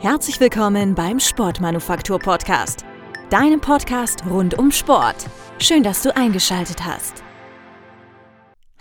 Herzlich willkommen beim Sportmanufaktur Podcast, deinem Podcast rund um Sport. Schön, dass du eingeschaltet hast.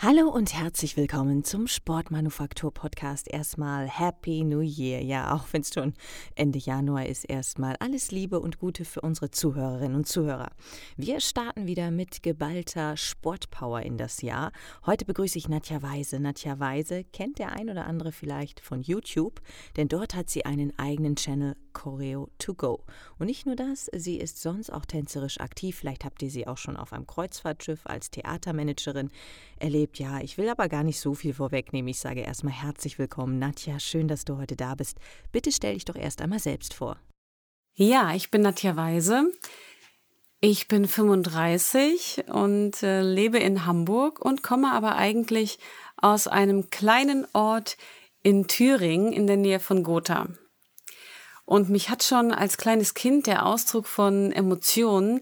Hallo und herzlich willkommen zum Sportmanufaktur Podcast. Erstmal Happy New Year. Ja, auch wenn es schon Ende Januar ist, erstmal alles Liebe und Gute für unsere Zuhörerinnen und Zuhörer. Wir starten wieder mit geballter Sportpower in das Jahr. Heute begrüße ich Nadja Weise. Nadja Weise kennt der ein oder andere vielleicht von YouTube, denn dort hat sie einen eigenen Channel Choreo to go. Und nicht nur das, sie ist sonst auch tänzerisch aktiv. Vielleicht habt ihr sie auch schon auf einem Kreuzfahrtschiff als Theatermanagerin erlebt. Ja, ich will aber gar nicht so viel vorwegnehmen. Ich sage erstmal herzlich willkommen, Nadja. Schön, dass du heute da bist. Bitte stell dich doch erst einmal selbst vor. Ja, ich bin Nadja Weise. Ich bin 35 und äh, lebe in Hamburg und komme aber eigentlich aus einem kleinen Ort in Thüringen in der Nähe von Gotha. Und mich hat schon als kleines Kind der Ausdruck von Emotionen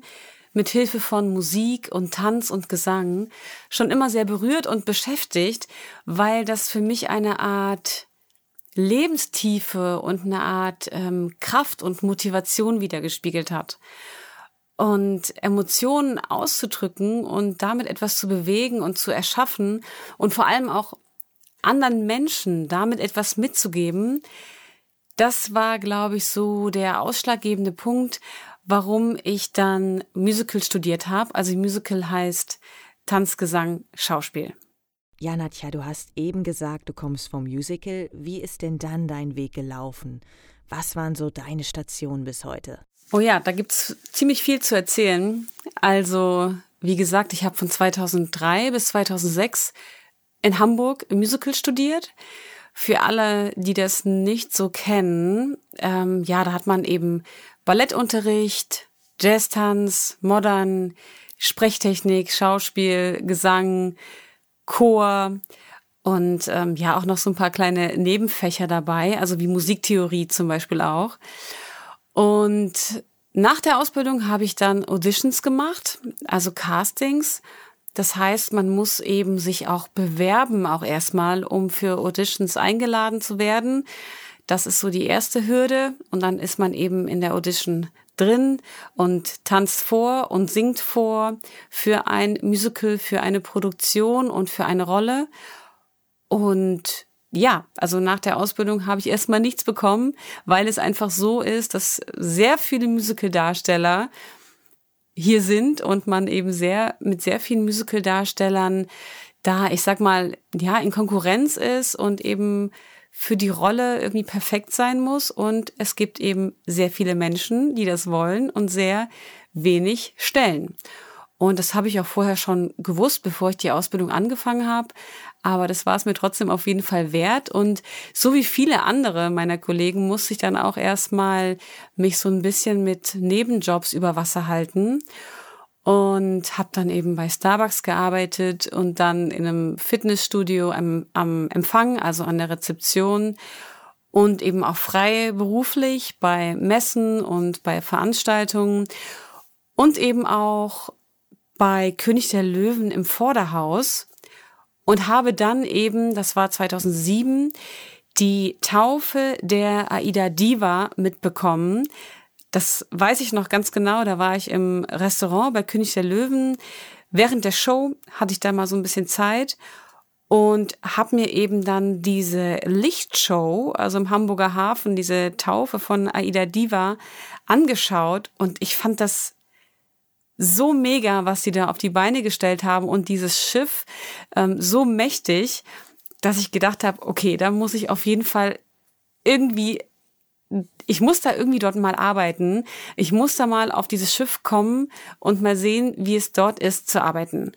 mit Hilfe von Musik und Tanz und Gesang schon immer sehr berührt und beschäftigt, weil das für mich eine Art Lebenstiefe und eine Art ähm, Kraft und Motivation wiedergespiegelt hat. Und Emotionen auszudrücken und damit etwas zu bewegen und zu erschaffen und vor allem auch anderen Menschen damit etwas mitzugeben, das war, glaube ich, so der ausschlaggebende Punkt, warum ich dann Musical studiert habe. Also Musical heißt Tanz, Gesang, Schauspiel. Ja, Nadja, du hast eben gesagt, du kommst vom Musical. Wie ist denn dann dein Weg gelaufen? Was waren so deine Stationen bis heute? Oh ja, da gibt's ziemlich viel zu erzählen. Also, wie gesagt, ich habe von 2003 bis 2006 in Hamburg Musical studiert. Für alle, die das nicht so kennen, ähm, ja, da hat man eben Ballettunterricht, Jazztanz, Modern, Sprechtechnik, Schauspiel, Gesang, Chor und ähm, ja auch noch so ein paar kleine Nebenfächer dabei, also wie Musiktheorie zum Beispiel auch. Und nach der Ausbildung habe ich dann Auditions gemacht, also Castings das heißt, man muss eben sich auch bewerben, auch erstmal, um für Auditions eingeladen zu werden. Das ist so die erste Hürde. Und dann ist man eben in der Audition drin und tanzt vor und singt vor für ein Musical, für eine Produktion und für eine Rolle. Und ja, also nach der Ausbildung habe ich erstmal nichts bekommen, weil es einfach so ist, dass sehr viele Musical-Darsteller hier sind und man eben sehr mit sehr vielen Musical-Darstellern da, ich sag mal, ja, in Konkurrenz ist und eben für die Rolle irgendwie perfekt sein muss. Und es gibt eben sehr viele Menschen, die das wollen und sehr wenig Stellen. Und das habe ich auch vorher schon gewusst, bevor ich die Ausbildung angefangen habe. Aber das war es mir trotzdem auf jeden Fall wert. Und so wie viele andere meiner Kollegen musste ich dann auch erstmal mich so ein bisschen mit Nebenjobs über Wasser halten. Und habe dann eben bei Starbucks gearbeitet und dann in einem Fitnessstudio am, am Empfang, also an der Rezeption. Und eben auch frei beruflich bei Messen und bei Veranstaltungen. Und eben auch bei König der Löwen im Vorderhaus und habe dann eben, das war 2007, die Taufe der Aida Diva mitbekommen. Das weiß ich noch ganz genau. Da war ich im Restaurant bei König der Löwen. Während der Show hatte ich da mal so ein bisschen Zeit und habe mir eben dann diese Lichtshow, also im Hamburger Hafen, diese Taufe von Aida Diva angeschaut und ich fand das so mega, was sie da auf die Beine gestellt haben und dieses Schiff ähm, so mächtig, dass ich gedacht habe, okay, da muss ich auf jeden Fall irgendwie, ich muss da irgendwie dort mal arbeiten. Ich muss da mal auf dieses Schiff kommen und mal sehen, wie es dort ist zu arbeiten.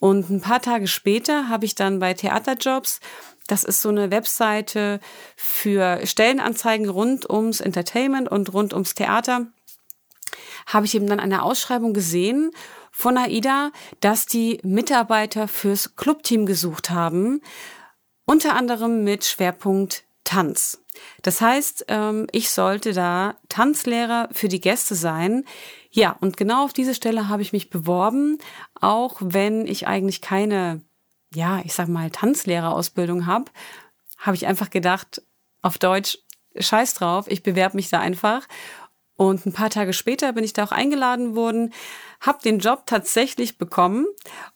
Und ein paar Tage später habe ich dann bei Theaterjobs das ist so eine Webseite für Stellenanzeigen rund ums Entertainment und rund ums Theater habe ich eben dann eine Ausschreibung gesehen von AIDA, dass die Mitarbeiter fürs Clubteam gesucht haben, unter anderem mit Schwerpunkt Tanz. Das heißt, ähm, ich sollte da Tanzlehrer für die Gäste sein. Ja, und genau auf diese Stelle habe ich mich beworben, auch wenn ich eigentlich keine, ja, ich sag mal, Tanzlehrerausbildung habe, habe ich einfach gedacht, auf Deutsch, scheiß drauf, ich bewerbe mich da einfach. Und ein paar Tage später bin ich da auch eingeladen worden, habe den Job tatsächlich bekommen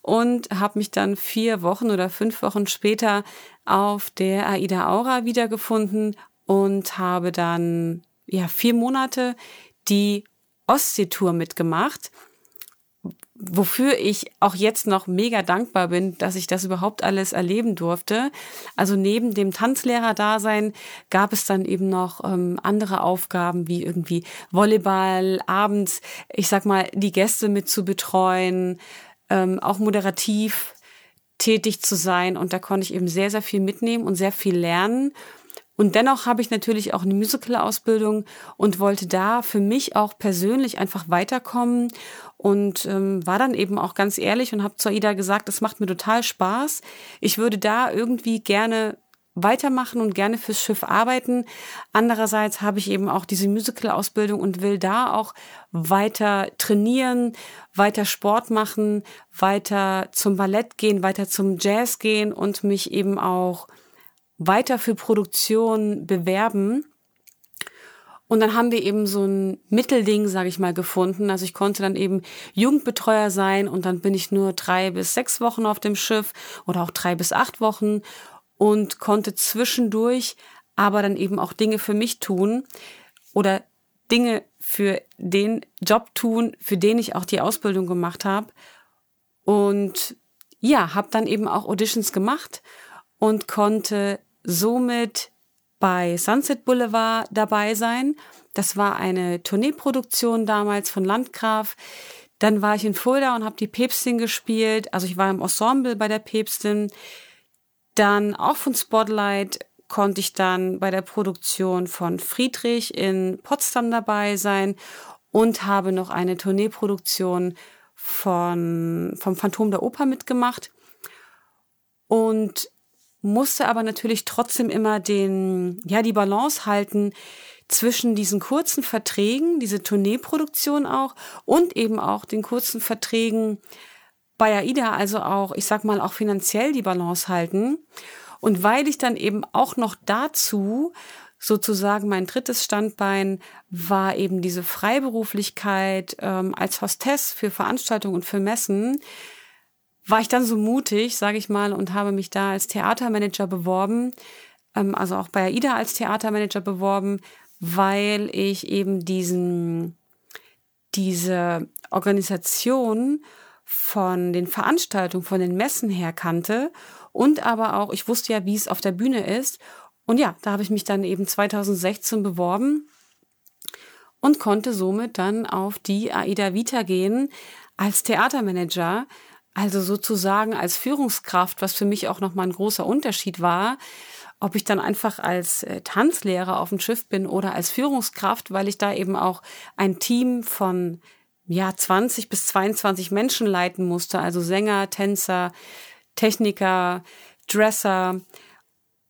und habe mich dann vier Wochen oder fünf Wochen später auf der AIDA Aura wiedergefunden und habe dann ja vier Monate die Ostseetour mitgemacht wofür ich auch jetzt noch mega dankbar bin, dass ich das überhaupt alles erleben durfte. Also neben dem Tanzlehrer-Dasein gab es dann eben noch ähm, andere Aufgaben wie irgendwie Volleyball, abends, ich sag mal, die Gäste mit zu betreuen, ähm, auch moderativ tätig zu sein. Und da konnte ich eben sehr, sehr viel mitnehmen und sehr viel lernen. Und dennoch habe ich natürlich auch eine Musical-Ausbildung und wollte da für mich auch persönlich einfach weiterkommen und ähm, war dann eben auch ganz ehrlich und habe zu Aida gesagt, es macht mir total Spaß. Ich würde da irgendwie gerne weitermachen und gerne fürs Schiff arbeiten. Andererseits habe ich eben auch diese Musical-Ausbildung und will da auch weiter trainieren, weiter Sport machen, weiter zum Ballett gehen, weiter zum Jazz gehen und mich eben auch weiter für Produktion bewerben. Und dann haben wir eben so ein Mittelding, sage ich mal, gefunden. Also ich konnte dann eben Jugendbetreuer sein und dann bin ich nur drei bis sechs Wochen auf dem Schiff oder auch drei bis acht Wochen und konnte zwischendurch aber dann eben auch Dinge für mich tun oder Dinge für den Job tun, für den ich auch die Ausbildung gemacht habe. Und ja, habe dann eben auch Auditions gemacht und konnte somit bei Sunset Boulevard dabei sein. Das war eine Tourneeproduktion damals von Landgraf. Dann war ich in Fulda und habe die Päpstin gespielt. Also ich war im Ensemble bei der Päpstin. Dann auch von Spotlight konnte ich dann bei der Produktion von Friedrich in Potsdam dabei sein und habe noch eine Tourneeproduktion von, vom Phantom der Oper mitgemacht. Und musste aber natürlich trotzdem immer den, ja, die Balance halten zwischen diesen kurzen Verträgen, diese Tourneeproduktion auch und eben auch den kurzen Verträgen bei AIDA, also auch, ich sag mal, auch finanziell die Balance halten. Und weil ich dann eben auch noch dazu sozusagen mein drittes Standbein war eben diese Freiberuflichkeit ähm, als Hostess für Veranstaltungen und für Messen, war ich dann so mutig, sage ich mal, und habe mich da als Theatermanager beworben, ähm, also auch bei AIDA als Theatermanager beworben, weil ich eben diesen, diese Organisation von den Veranstaltungen, von den Messen her kannte und aber auch, ich wusste ja, wie es auf der Bühne ist. Und ja, da habe ich mich dann eben 2016 beworben und konnte somit dann auf die AIDA Vita gehen als Theatermanager also sozusagen als Führungskraft, was für mich auch nochmal ein großer Unterschied war, ob ich dann einfach als äh, Tanzlehrer auf dem Schiff bin oder als Führungskraft, weil ich da eben auch ein Team von ja 20 bis 22 Menschen leiten musste, also Sänger, Tänzer, Techniker, Dresser.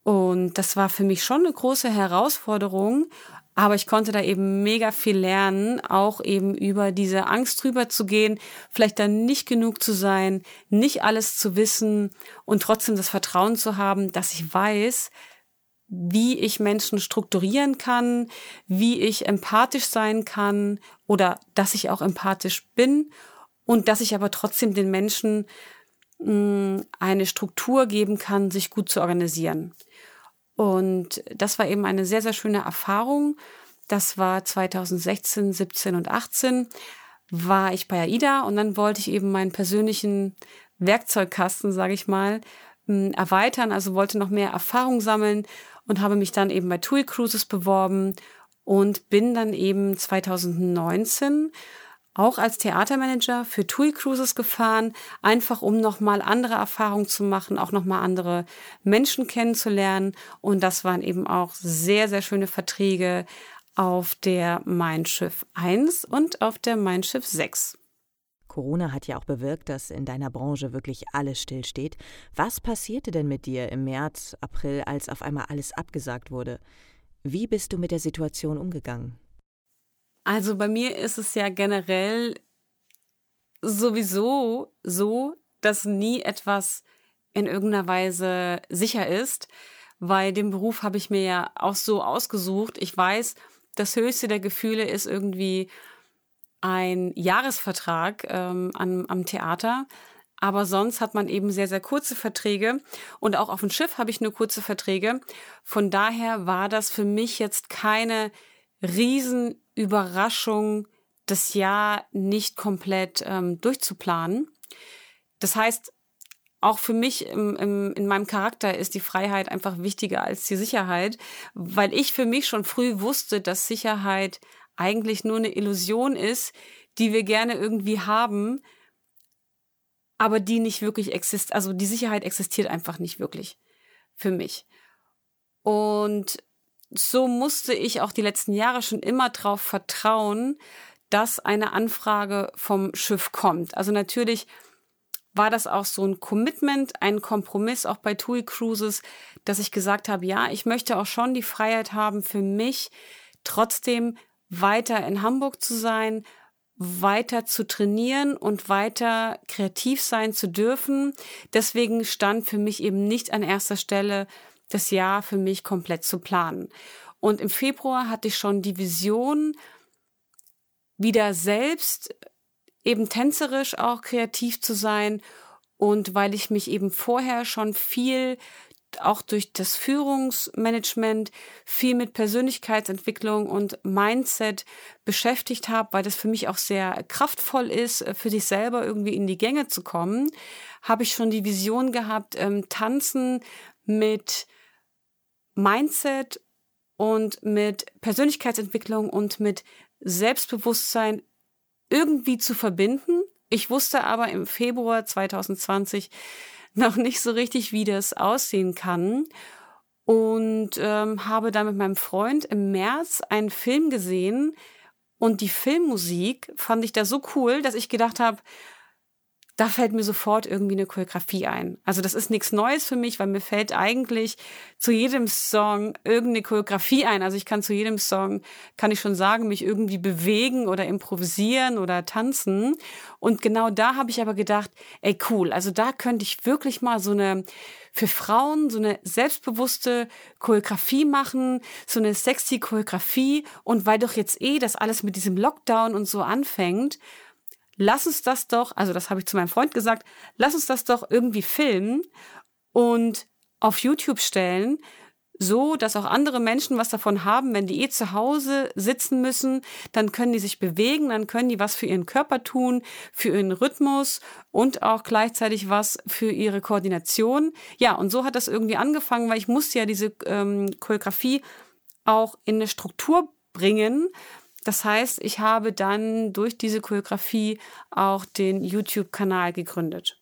Und das war für mich schon eine große Herausforderung. Aber ich konnte da eben mega viel lernen, auch eben über diese Angst drüber zu gehen, vielleicht dann nicht genug zu sein, nicht alles zu wissen und trotzdem das Vertrauen zu haben, dass ich weiß, wie ich Menschen strukturieren kann, wie ich empathisch sein kann oder dass ich auch empathisch bin und dass ich aber trotzdem den Menschen mh, hm, eine Struktur geben kann, sich gut zu organisieren. Und das war eben eine sehr, sehr schöne Erfahrung. Das war 2016, 17 und 18 war ich bei AIDA und dann wollte ich eben meinen persönlichen Werkzeugkasten, sage ich mal, erweitern, also wollte noch mehr Erfahrung sammeln und habe mich dann eben bei TUI Cruises beworben und bin dann eben 2019 auch als Theatermanager für TUI Cruises gefahren, einfach um nochmal andere Erfahrungen zu machen, auch nochmal andere Menschen kennenzulernen. Und das waren eben auch sehr, sehr schöne Verträge auf der Mein Schiff 1 und auf der Mein Schiff 6. Corona hat ja auch bewirkt, dass in deiner Branche wirklich alles stillsteht. Was passierte denn mit dir im März, April, als auf einmal alles abgesagt wurde? Wie bist du mit der Situation umgegangen? Also bei mir ist es ja generell sowieso so, dass nie etwas in irgendeiner Weise sicher ist, weil den Beruf habe ich mir ja auch so ausgesucht. Ich weiß, das höchste der Gefühle ist irgendwie ein Jahresvertrag ähm, am, am Theater. Aber sonst hat man eben sehr, sehr kurze Verträge. Und auch auf dem Schiff habe ich nur kurze Verträge. Von daher war das für mich jetzt keine Riesenüberraschung, das Jahr nicht komplett ähm, durchzuplanen. Das heißt, auch für mich im, im, in meinem Charakter ist die Freiheit einfach wichtiger als die Sicherheit, weil ich für mich schon früh wusste, dass Sicherheit eigentlich nur eine Illusion ist, die wir gerne irgendwie haben, aber die nicht wirklich existiert. Also die Sicherheit existiert einfach nicht wirklich für mich. Und so musste ich auch die letzten Jahre schon immer darauf vertrauen, dass eine Anfrage vom Schiff kommt. Also natürlich war das auch so ein Commitment, ein Kompromiss auch bei TUI Cruises, dass ich gesagt habe, ja, ich möchte auch schon die Freiheit haben für mich, trotzdem weiter in Hamburg zu sein, weiter zu trainieren und weiter kreativ sein zu dürfen. Deswegen stand für mich eben nicht an erster Stelle, das Jahr für mich komplett zu planen. Und im Februar hatte ich schon die Vision, wieder selbst eben tänzerisch auch kreativ zu sein und weil ich mich eben vorher schon viel auch durch das Führungsmanagement viel mit Persönlichkeitsentwicklung und Mindset beschäftigt habe, weil das für mich auch sehr kraftvoll ist, für sich selber irgendwie in die Gänge zu kommen, habe ich schon die Vision gehabt, ähm, tanzen mit Mindset und mit Persönlichkeitsentwicklung und mit Selbstbewusstsein irgendwie zu verbinden. Ich wusste aber im Februar 2020 noch nicht so richtig, wie das aussehen kann. Und ähm, habe dann mit meinem Freund im März einen Film gesehen. Und die Filmmusik fand ich da so cool, dass ich gedacht habe, da fällt mir sofort irgendwie eine Choreografie ein. Also das ist nichts Neues für mich, weil mir fällt eigentlich zu jedem Song irgendeine Choreografie ein. Also ich kann zu jedem Song, kann ich schon sagen, mich irgendwie bewegen oder improvisieren oder tanzen. Und genau da habe ich aber gedacht, ey cool, also da könnte ich wirklich mal so eine für Frauen so eine selbstbewusste Choreografie machen, so eine sexy Choreografie. Und weil doch jetzt eh das alles mit diesem Lockdown und so anfängt, lass uns das doch, also das habe ich zu meinem Freund gesagt, lass uns das doch irgendwie filmen und auf YouTube stellen, so dass auch andere Menschen was davon haben, wenn die eh zu Hause sitzen müssen, dann können die sich bewegen, dann können die was für ihren Körper tun, für ihren Rhythmus und auch gleichzeitig was für ihre Koordination. Ja, und so hat das irgendwie angefangen, weil ich musste ja diese ähm, Choreografie auch in eine Struktur bringen, das heißt, ich habe dann durch diese Choreografie auch den YouTube-Kanal gegründet.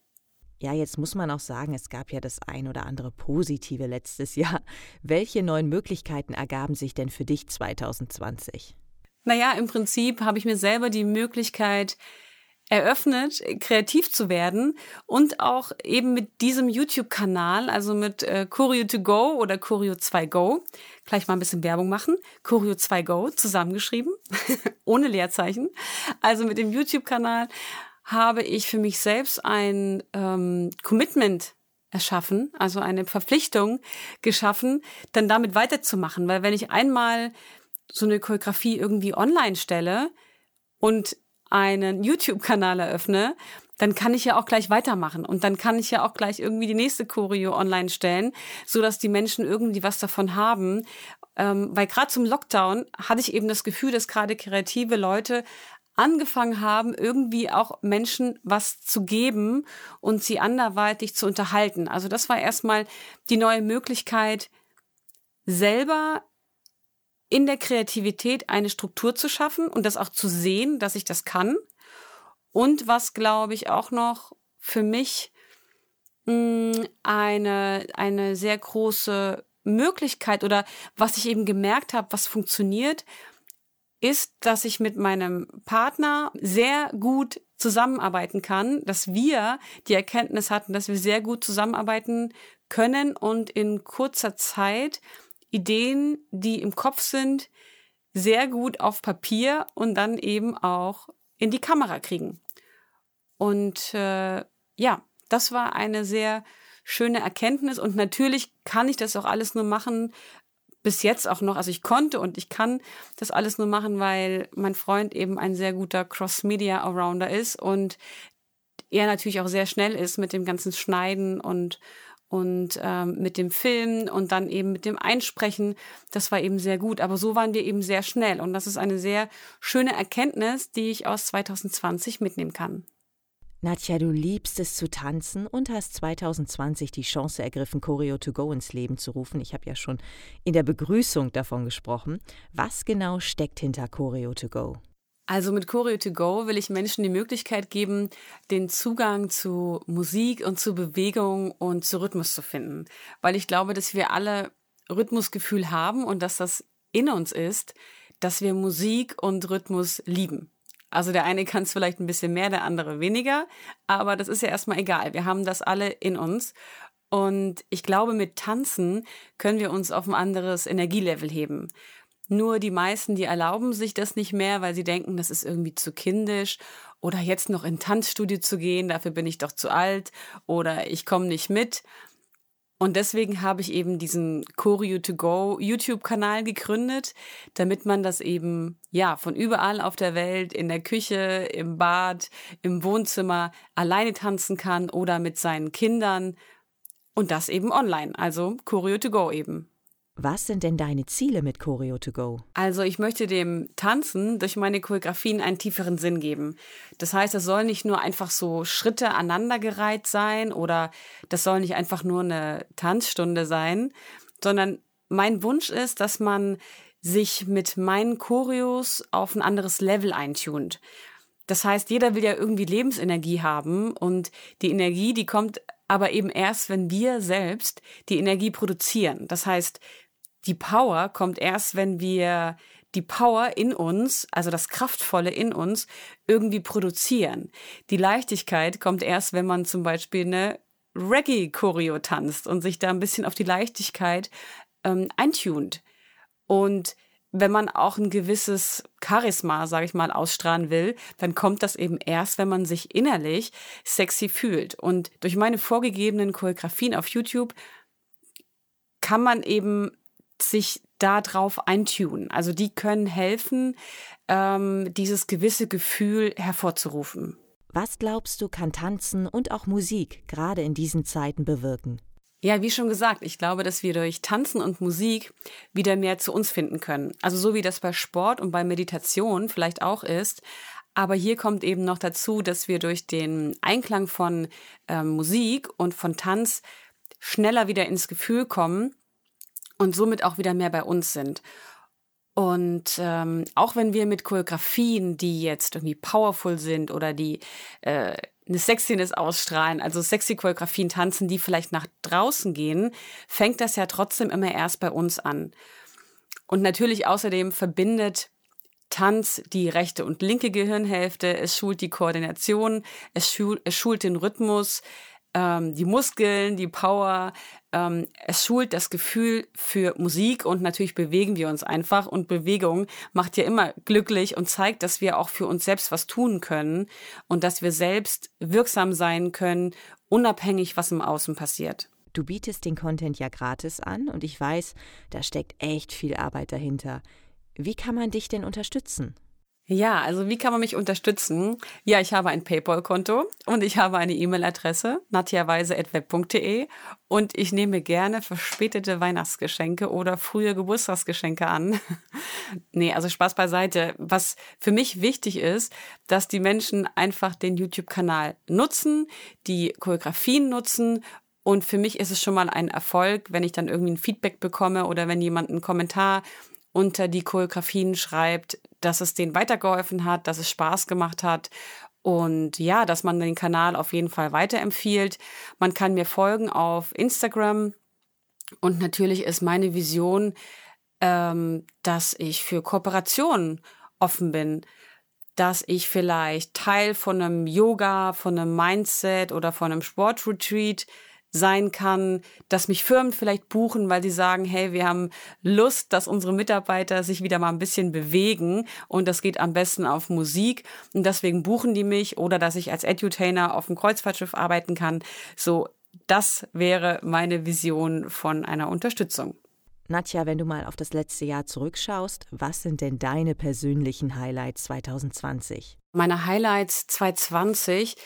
Ja, jetzt muss man auch sagen, es gab ja das ein oder andere Positive letztes Jahr. Welche neuen Möglichkeiten ergaben sich denn für dich 2020? Naja, im Prinzip habe ich mir selber die Möglichkeit eröffnet, kreativ zu werden und auch eben mit diesem YouTube-Kanal, also mit äh, Choreo to Go oder Choreo 2 Go, gleich mal ein bisschen Werbung machen, Choreo 2 Go zusammengeschrieben, ohne Leerzeichen. Also mit dem YouTube-Kanal habe ich für mich selbst ein ähm, Commitment erschaffen, also eine Verpflichtung geschaffen, dann damit weiterzumachen. Weil wenn ich einmal so eine Choreografie irgendwie online stelle und einen YouTube-Kanal eröffne, dann kann ich ja auch gleich weitermachen und dann kann ich ja auch gleich irgendwie die nächste Choreo online stellen, so dass die Menschen irgendwie was davon haben. Ähm, weil gerade zum Lockdown hatte ich eben das Gefühl, dass gerade kreative Leute angefangen haben, irgendwie auch Menschen was zu geben und sie anderweitig zu unterhalten. Also das war erstmal die neue Möglichkeit, selber in der Kreativität eine Struktur zu schaffen und das auch zu sehen, dass ich das kann. Und was, glaube ich, auch noch für mich mh, mm, eine, eine sehr große Möglichkeit oder was ich eben gemerkt habe, was funktioniert, ist, dass ich mit meinem Partner sehr gut zusammenarbeiten kann, dass wir die Erkenntnis hatten, dass wir sehr gut zusammenarbeiten können und in kurzer Zeit Ideen, die im Kopf sind, sehr gut auf Papier und dann eben auch in die Kamera kriegen. Und äh, ja, das war eine sehr schöne Erkenntnis und natürlich kann ich das auch alles nur machen, bis jetzt auch noch, also ich konnte und ich kann das alles nur machen, weil mein Freund eben ein sehr guter Cross-Media-Arounder ist und er natürlich auch sehr schnell ist mit dem ganzen Schneiden und und ähm, mit dem Film und dann eben mit dem Einsprechen. Das war eben sehr gut. Aber so waren wir eben sehr schnell. Und das ist eine sehr schöne Erkenntnis, die ich aus 2020 mitnehmen kann. Nadja, du liebst es zu tanzen und hast 2020 die Chance ergriffen, Choreo to go ins Leben zu rufen. Ich habe ja schon in der Begrüßung davon gesprochen. Was genau steckt hinter Choreo to go? Also mit Choreo to go will ich Menschen die Möglichkeit geben, den Zugang zu Musik und zu Bewegung und zu Rhythmus zu finden. Weil ich glaube, dass wir alle Rhythmusgefühl haben und dass das in uns ist, dass wir Musik und Rhythmus lieben. Also der eine kann es vielleicht ein bisschen mehr, der andere weniger, aber das ist ja erstmal egal. Wir haben das alle in uns. Und ich glaube, mit Tanzen können wir uns auf ein anderes Energielevel heben. Nur die meisten, die erlauben sich das nicht mehr, weil sie denken, das ist irgendwie zu kindisch oder jetzt noch in Tanzstudio zu gehen, dafür bin ich doch zu alt oder ich komme nicht mit. Und deswegen habe ich eben diesen Choreo to Go YouTube-Kanal gegründet, damit man das eben, ja, von überall auf der Welt, in der Küche, im Bad, im Wohnzimmer alleine tanzen kann oder mit seinen Kindern. Und das eben online, also Choreo to Go eben. Was sind denn deine Ziele mit Choreo to go? Also ich möchte dem Tanzen durch meine Choreografien einen tieferen Sinn geben. Das heißt, es soll nicht nur einfach so Schritte aneinandergereiht sein oder das soll nicht einfach nur eine Tanzstunde sein, sondern mein Wunsch ist, dass man sich mit meinen Choreos auf ein anderes Level eintunt. Das heißt, jeder will ja irgendwie Lebensenergie haben und die Energie, die kommt aber eben erst, wenn wir selbst die Energie produzieren. Das heißt, die Power kommt erst, wenn wir die Power in uns, also das Kraftvolle in uns, irgendwie produzieren. Die Leichtigkeit kommt erst, wenn man zum Beispiel eine Reggae-Choreo tanzt und sich da ein bisschen auf die Leichtigkeit ähm, eintunt. Und wenn man auch ein gewisses Charisma, sage ich mal, ausstrahlen will, dann kommt das eben erst, wenn man sich innerlich sexy fühlt. Und durch meine vorgegebenen Choreografien auf YouTube kann man eben sich da drauf eintunen. Also die können helfen, ähm, dieses gewisse Gefühl hervorzurufen. Was glaubst du, kann Tanzen und auch Musik gerade in diesen Zeiten bewirken? Ja, wie schon gesagt, ich glaube, dass wir durch Tanzen und Musik wieder mehr zu uns finden können. Also so wie das bei Sport und bei Meditation vielleicht auch ist. Aber hier kommt eben noch dazu, dass wir durch den Einklang von äh, Musik und von Tanz schneller wieder ins Gefühl kommen und somit auch wieder mehr bei uns sind. Und ähm, auch wenn wir mit Choreografien, die jetzt irgendwie powerful sind oder die äh, eine Sexiness ausstrahlen, also sexy Choreografien tanzen, die vielleicht nach draußen gehen, fängt das ja trotzdem immer erst bei uns an. Und natürlich außerdem verbindet Tanz die rechte und linke Gehirnhälfte, es schult die Koordination, es schult, es schult den Rhythmus, ähm, die Muskeln, die Power. Ähm, es schult das Gefühl für Musik und natürlich bewegen wir uns einfach. Und Bewegung macht ja immer glücklich und zeigt, dass wir auch für uns selbst was tun können und dass wir selbst wirksam sein können, unabhängig, was im Außen passiert. Du bietest den Content ja gratis an und ich weiß, da steckt echt viel Arbeit dahinter. Wie kann man dich denn unterstützen? Ja, also wie kann man mich unterstützen? Ja, ich habe ein PayPal-Konto und ich habe eine E-Mail-Adresse, natjaweise.web.de und ich nehme gerne verspätete Weihnachtsgeschenke oder frühe Geburtstagsgeschenke an. nee, also Spaß beiseite. Was für mich wichtig ist, dass die Menschen einfach den YouTube-Kanal nutzen, die Choreografien nutzen und für mich ist es schon mal ein Erfolg, wenn ich dann irgendwie ein Feedback bekomme oder wenn jemand einen Kommentar unter die Choreografien schreibt, dass es denen weitergeholfen hat, dass es Spaß gemacht hat und ja, dass man den Kanal auf jeden Fall weiterempfiehlt. Man kann mir folgen auf Instagram und natürlich ist meine Vision, ähm, dass ich für Kooperationen offen bin, dass ich vielleicht Teil von einem Yoga, von einem Mindset oder von einem Sportretreat sein kann, dass mich Firmen vielleicht buchen, weil sie sagen, hey, wir haben Lust, dass unsere Mitarbeiter sich wieder mal ein bisschen bewegen und das geht am besten auf Musik und deswegen buchen die mich oder dass ich als Edutainer auf dem Kreuzfahrtschiff arbeiten kann. So, das wäre meine Vision von einer Unterstützung. Nadja, wenn du mal auf das letzte Jahr zurückschaust, was sind denn deine persönlichen Highlights 2020? Meine Highlights 2020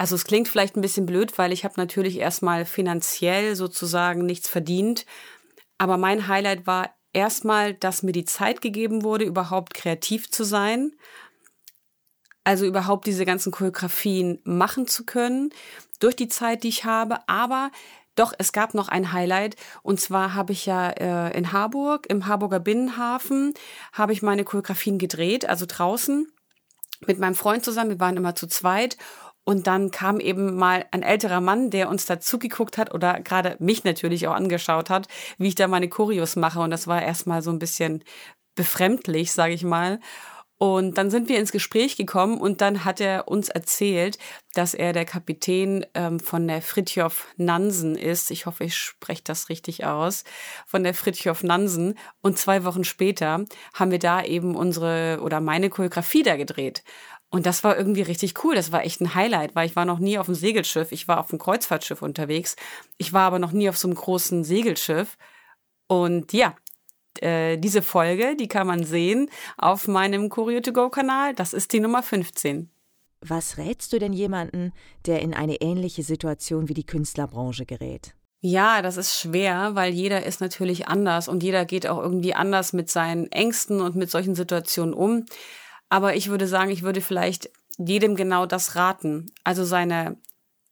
also es klingt vielleicht ein bisschen blöd, weil ich habe natürlich erstmal finanziell sozusagen nichts verdient. Aber mein Highlight war erstmal, dass mir die Zeit gegeben wurde, überhaupt kreativ zu sein. Also überhaupt diese ganzen Choreografien machen zu können durch die Zeit, die ich habe. Aber doch, es gab noch ein Highlight. Und zwar habe ich ja äh, in Harburg, im Harburger Binnenhafen, habe ich meine Choreografien gedreht, also draußen mit meinem Freund zusammen. Wir waren immer zu zweit. Und dann kam eben mal ein älterer Mann, der uns da zugeguckt hat oder gerade mich natürlich auch angeschaut hat, wie ich da meine Choreos mache. Und das war erstmal so ein bisschen befremdlich, sage ich mal. Und dann sind wir ins Gespräch gekommen und dann hat er uns erzählt, dass er der Kapitän ähm, von der Fritjof Nansen ist. Ich hoffe, ich spreche das richtig aus. Von der Fritjof Nansen. Und zwei Wochen später haben wir da eben unsere oder meine Choreografie da gedreht. Und das war irgendwie richtig cool. Das war echt ein Highlight, weil ich war noch nie auf einem Segelschiff. Ich war auf einem Kreuzfahrtschiff unterwegs. Ich war aber noch nie auf so einem großen Segelschiff. Und ja, äh, diese Folge, die kann man sehen auf meinem Choreo to go Kanal. Das ist die Nummer 15. Was rätst du denn jemanden, der in eine ähnliche Situation wie die Künstlerbranche gerät? Ja, das ist schwer, weil jeder ist natürlich anders und jeder geht auch irgendwie anders mit seinen Ängsten und mit solchen Situationen um. Aber ich würde sagen, ich würde vielleicht jedem genau das raten. Also seine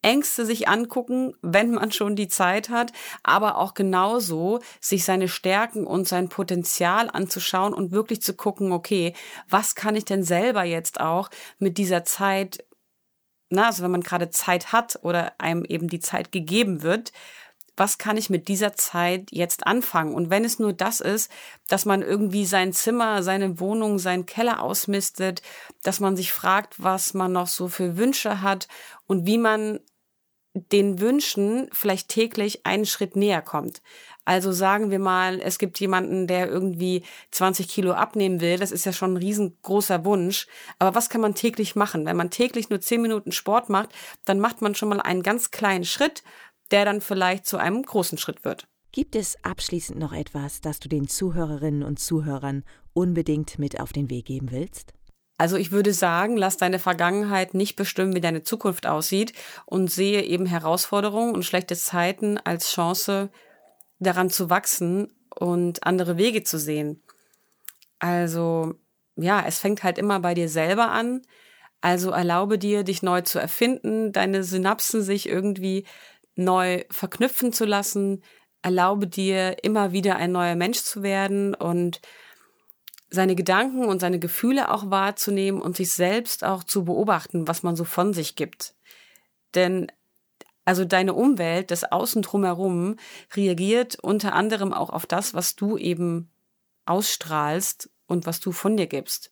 Ängste sich angucken, wenn man schon die Zeit hat, aber auch genauso sich seine Stärken und sein Potenzial anzuschauen und wirklich zu gucken, okay, was kann ich denn selber jetzt auch mit dieser Zeit, na, also wenn man gerade Zeit hat oder einem eben die Zeit gegeben wird, was kann ich mit dieser Zeit jetzt anfangen? Und wenn es nur das ist, dass man irgendwie sein Zimmer, seine Wohnung, seinen Keller ausmistet, dass man sich fragt, was man noch so für Wünsche hat und wie man den Wünschen vielleicht täglich einen Schritt näher kommt. Also sagen wir mal, es gibt jemanden, der irgendwie 20 Kilo abnehmen will. Das ist ja schon ein riesengroßer Wunsch. Aber was kann man täglich machen? Wenn man täglich nur 10 Minuten Sport macht, dann macht man schon mal einen ganz kleinen Schritt der dann vielleicht zu einem großen Schritt wird. Gibt es abschließend noch etwas, das du den Zuhörerinnen und Zuhörern unbedingt mit auf den Weg geben willst? Also ich würde sagen, lass deine Vergangenheit nicht bestimmen, wie deine Zukunft aussieht und sehe eben Herausforderungen und schlechte Zeiten als Chance, daran zu wachsen und andere Wege zu sehen. Also ja, es fängt halt immer bei dir selber an. Also erlaube dir, dich neu zu erfinden, deine Synapsen sich irgendwie neu verknüpfen zu lassen. Erlaube dir, immer wieder ein neuer Mensch zu werden und seine Gedanken und seine Gefühle auch wahrzunehmen und sich selbst auch zu beobachten, was man so von sich gibt. Denn also deine Umwelt, das Außen drumherum, reagiert unter anderem auch auf das, was du eben ausstrahlst und was du von dir gibst.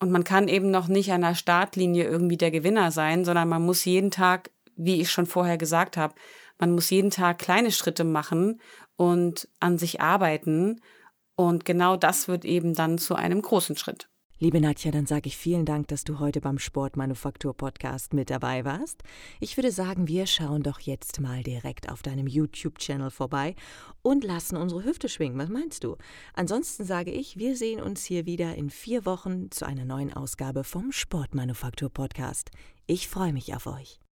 Und man kann eben noch nicht an der Startlinie irgendwie der Gewinner sein, sondern man muss jeden Tag wie ich schon vorher gesagt habe, man muss jeden Tag kleine Schritte machen und an sich arbeiten. Und genau das wird eben dann zu einem großen Schritt. Liebe Nadja, dann sage ich vielen Dank, dass du heute beim Sportmanufaktur Podcast mit dabei warst. Ich würde sagen, wir schauen doch jetzt mal direkt auf deinem YouTube-Channel vorbei und lassen unsere Hüfte schwingen. Was meinst du? Ansonsten sage ich, wir sehen uns hier wieder in vier Wochen zu einer neuen Ausgabe vom Sportmanufaktur Podcast. Ich freue mich auf euch.